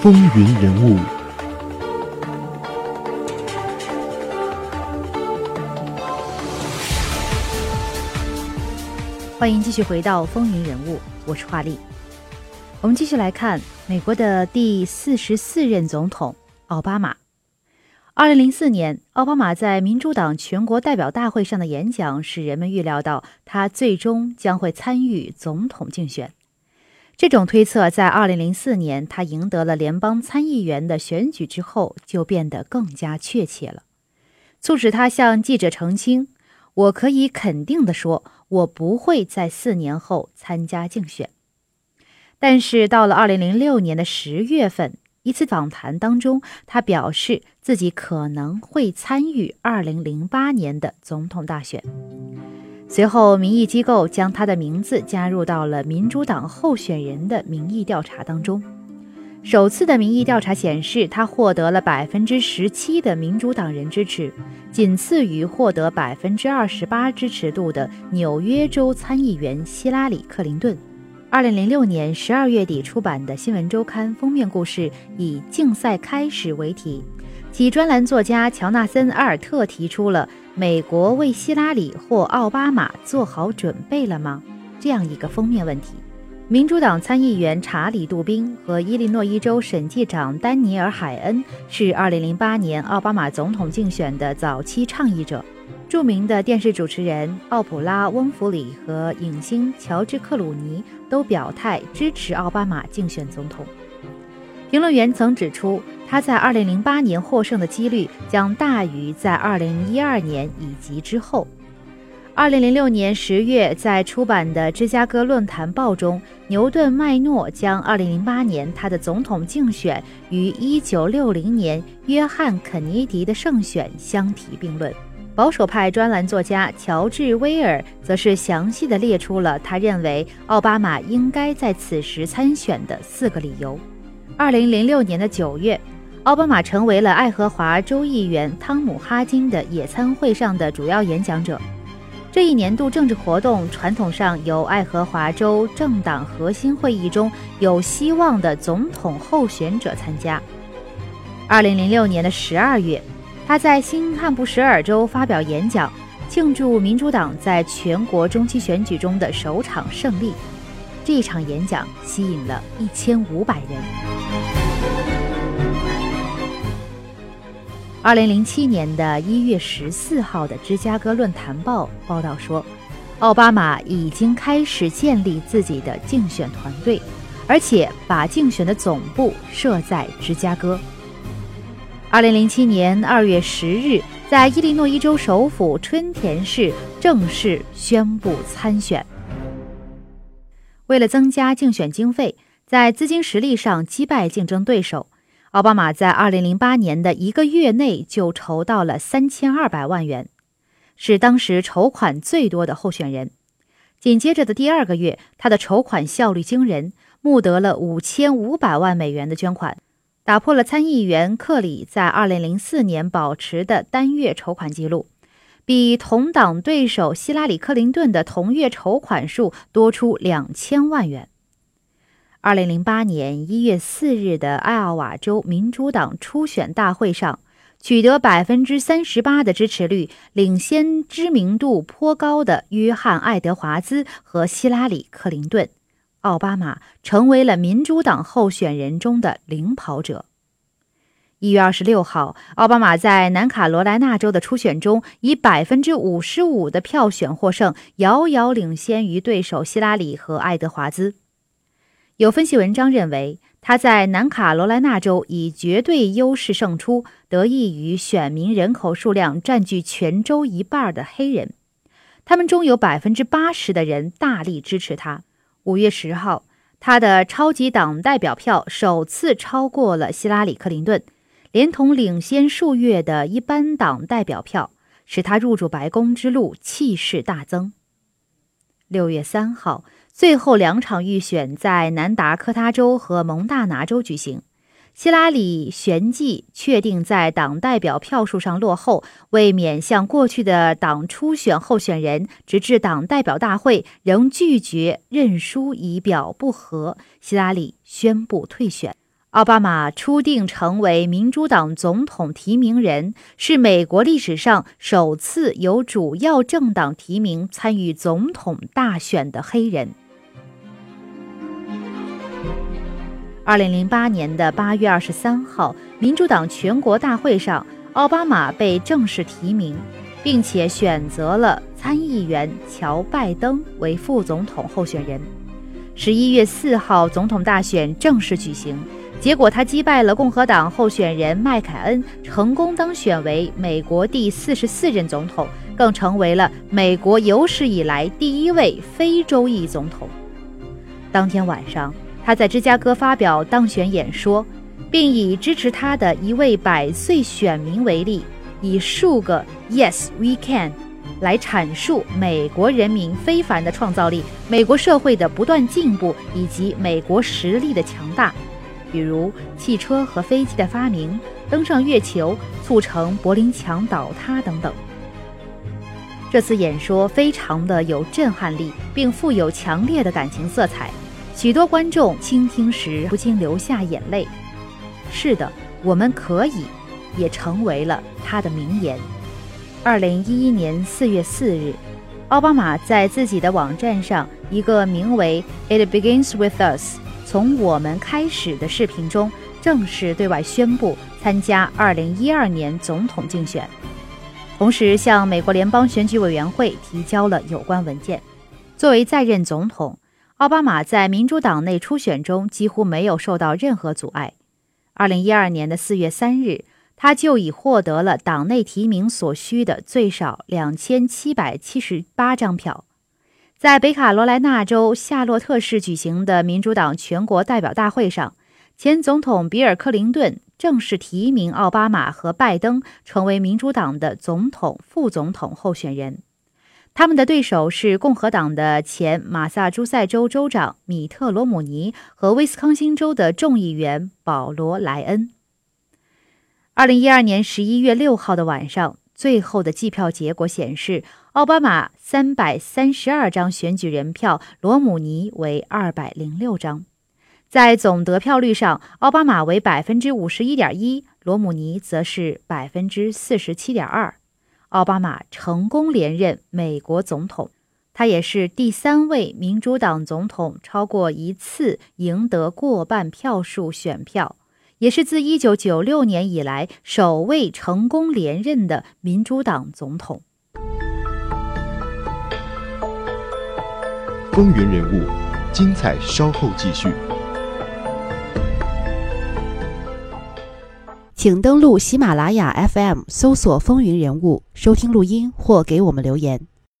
风云人物，欢迎继续回到风云人物，我是华丽。我们继续来看美国的第四十四任总统奥巴马。二零零四年，奥巴马在民主党全国代表大会上的演讲，使人们预料到他最终将会参与总统竞选。这种推测在2004年他赢得了联邦参议员的选举之后就变得更加确切了，促使他向记者澄清：“我可以肯定地说，我不会在四年后参加竞选。”但是到了2006年的十月份，一次访谈当中，他表示自己可能会参与2008年的总统大选。随后，民意机构将他的名字加入到了民主党候选人的民意调查当中。首次的民意调查显示，他获得了百分之十七的民主党人支持，仅次于获得百分之二十八支持度的纽约州参议员希拉里·克林顿。二零零六年十二月底出版的《新闻周刊》封面故事以“竞赛开始”为题，其专栏作家乔纳森·阿尔特提出了。美国为希拉里或奥巴马做好准备了吗？这样一个封面问题。民主党参议员查理·杜宾和伊利诺伊州审计长丹尼尔·海恩是2008年奥巴马总统竞选的早期倡议者。著名的电视主持人奥普拉·翁弗里和影星乔治·克鲁尼都表态支持奥巴马竞选总统。评论员曾指出。他在2008年获胜的几率将大于在2012年以及之后。2006年10月，在出版的《芝加哥论坛报》中，牛顿·麦诺将2008年他的总统竞选与1960年约翰·肯尼迪的胜选相提并论。保守派专栏作家乔治·威尔则是详细的列出了他认为奥巴马应该在此时参选的四个理由。2006年的9月。奥巴马成为了爱荷华州议员汤姆·哈金的野餐会上的主要演讲者。这一年度政治活动传统上由爱荷华州政党核心会议中有希望的总统候选者参加。二零零六年的十二月，他在新罕布什尔州发表演讲，庆祝民主党在全国中期选举中的首场胜利。这场演讲吸引了一千五百人。二零零七年的一月十四号的《芝加哥论坛报》报道说，奥巴马已经开始建立自己的竞选团队，而且把竞选的总部设在芝加哥。二零零七年二月十日，在伊利诺伊州首府春田市正式宣布参选。为了增加竞选经费，在资金实力上击败竞争对手。奥巴马在2008年的一个月内就筹到了3200万元，是当时筹款最多的候选人。紧接着的第二个月，他的筹款效率惊人，募得了5500万美元的捐款，打破了参议员克里在2004年保持的单月筹款记录，比同党对手希拉里·克林顿的同月筹款数多出2000万元。二零零八年一月四日的艾奥瓦州民主党初选大会上，取得百分之三十八的支持率，领先知名度颇高的约翰·爱德华兹和希拉里·克林顿。奥巴马成为了民主党候选人中的领跑者。一月二十六号，奥巴马在南卡罗来纳州的初选中以百分之五十五的票选获胜，遥遥领先于对手希拉里和爱德华兹。有分析文章认为，他在南卡罗来纳州以绝对优势胜出，得益于选民人口数量占据全州一半的黑人，他们中有百分之八十的人大力支持他。五月十号，他的超级党代表票首次超过了希拉里·克林顿，连同领先数月的一般党代表票，使他入驻白宫之路气势大增。六月三号。最后两场预选在南达科他州和蒙大拿州举行，希拉里旋即确定在党代表票数上落后，为免向过去的党初选候选人，直至党代表大会仍拒绝认输以表不和，希拉里宣布退选。奥巴马初定成为民主党总统提名人，是美国历史上首次由主要政党提名参与总统大选的黑人。二零零八年的八月二十三号，民主党全国大会上，奥巴马被正式提名，并且选择了参议员乔·拜登为副总统候选人。十一月四号，总统大选正式举行。结果，他击败了共和党候选人麦凯恩，成功当选为美国第四十四任总统，更成为了美国有史以来第一位非洲裔总统。当天晚上，他在芝加哥发表当选演说，并以支持他的一位百岁选民为例，以数个 “Yes, we can” 来阐述美国人民非凡的创造力、美国社会的不断进步以及美国实力的强大。比如汽车和飞机的发明、登上月球、促成柏林墙倒塌等等。这次演说非常的有震撼力，并富有强烈的感情色彩，许多观众倾听时不禁流下眼泪。是的，我们可以，也成为了他的名言。二零一一年四月四日，奥巴马在自己的网站上一个名为 “It Begins with Us”。从我们开始的视频中，正式对外宣布参加2012年总统竞选，同时向美国联邦选举委员会提交了有关文件。作为在任总统，奥巴马在民主党内初选中几乎没有受到任何阻碍。2012年的4月3日，他就已获得了党内提名所需的最少2778张票。在北卡罗来纳州夏洛特市举行的民主党全国代表大会上，前总统比尔·克林顿正式提名奥巴马和拜登成为民主党的总统、副总统候选人。他们的对手是共和党的前马萨诸塞州州长米特·罗姆尼和威斯康星州的众议员保罗·莱恩。二零一二年十一月六号的晚上。最后的计票结果显示，奥巴马三百三十二张选举人票，罗姆尼为二百零六张。在总得票率上，奥巴马为百分之五十一点一，罗姆尼则是百分之四十七点二。奥巴马成功连任美国总统，他也是第三位民主党总统超过一次赢得过半票数选票。也是自一九九六年以来首位成功连任的民主党总统。风云人物，精彩稍后继续。请登录喜马拉雅 FM 搜索“风云人物”，收听录音或给我们留言。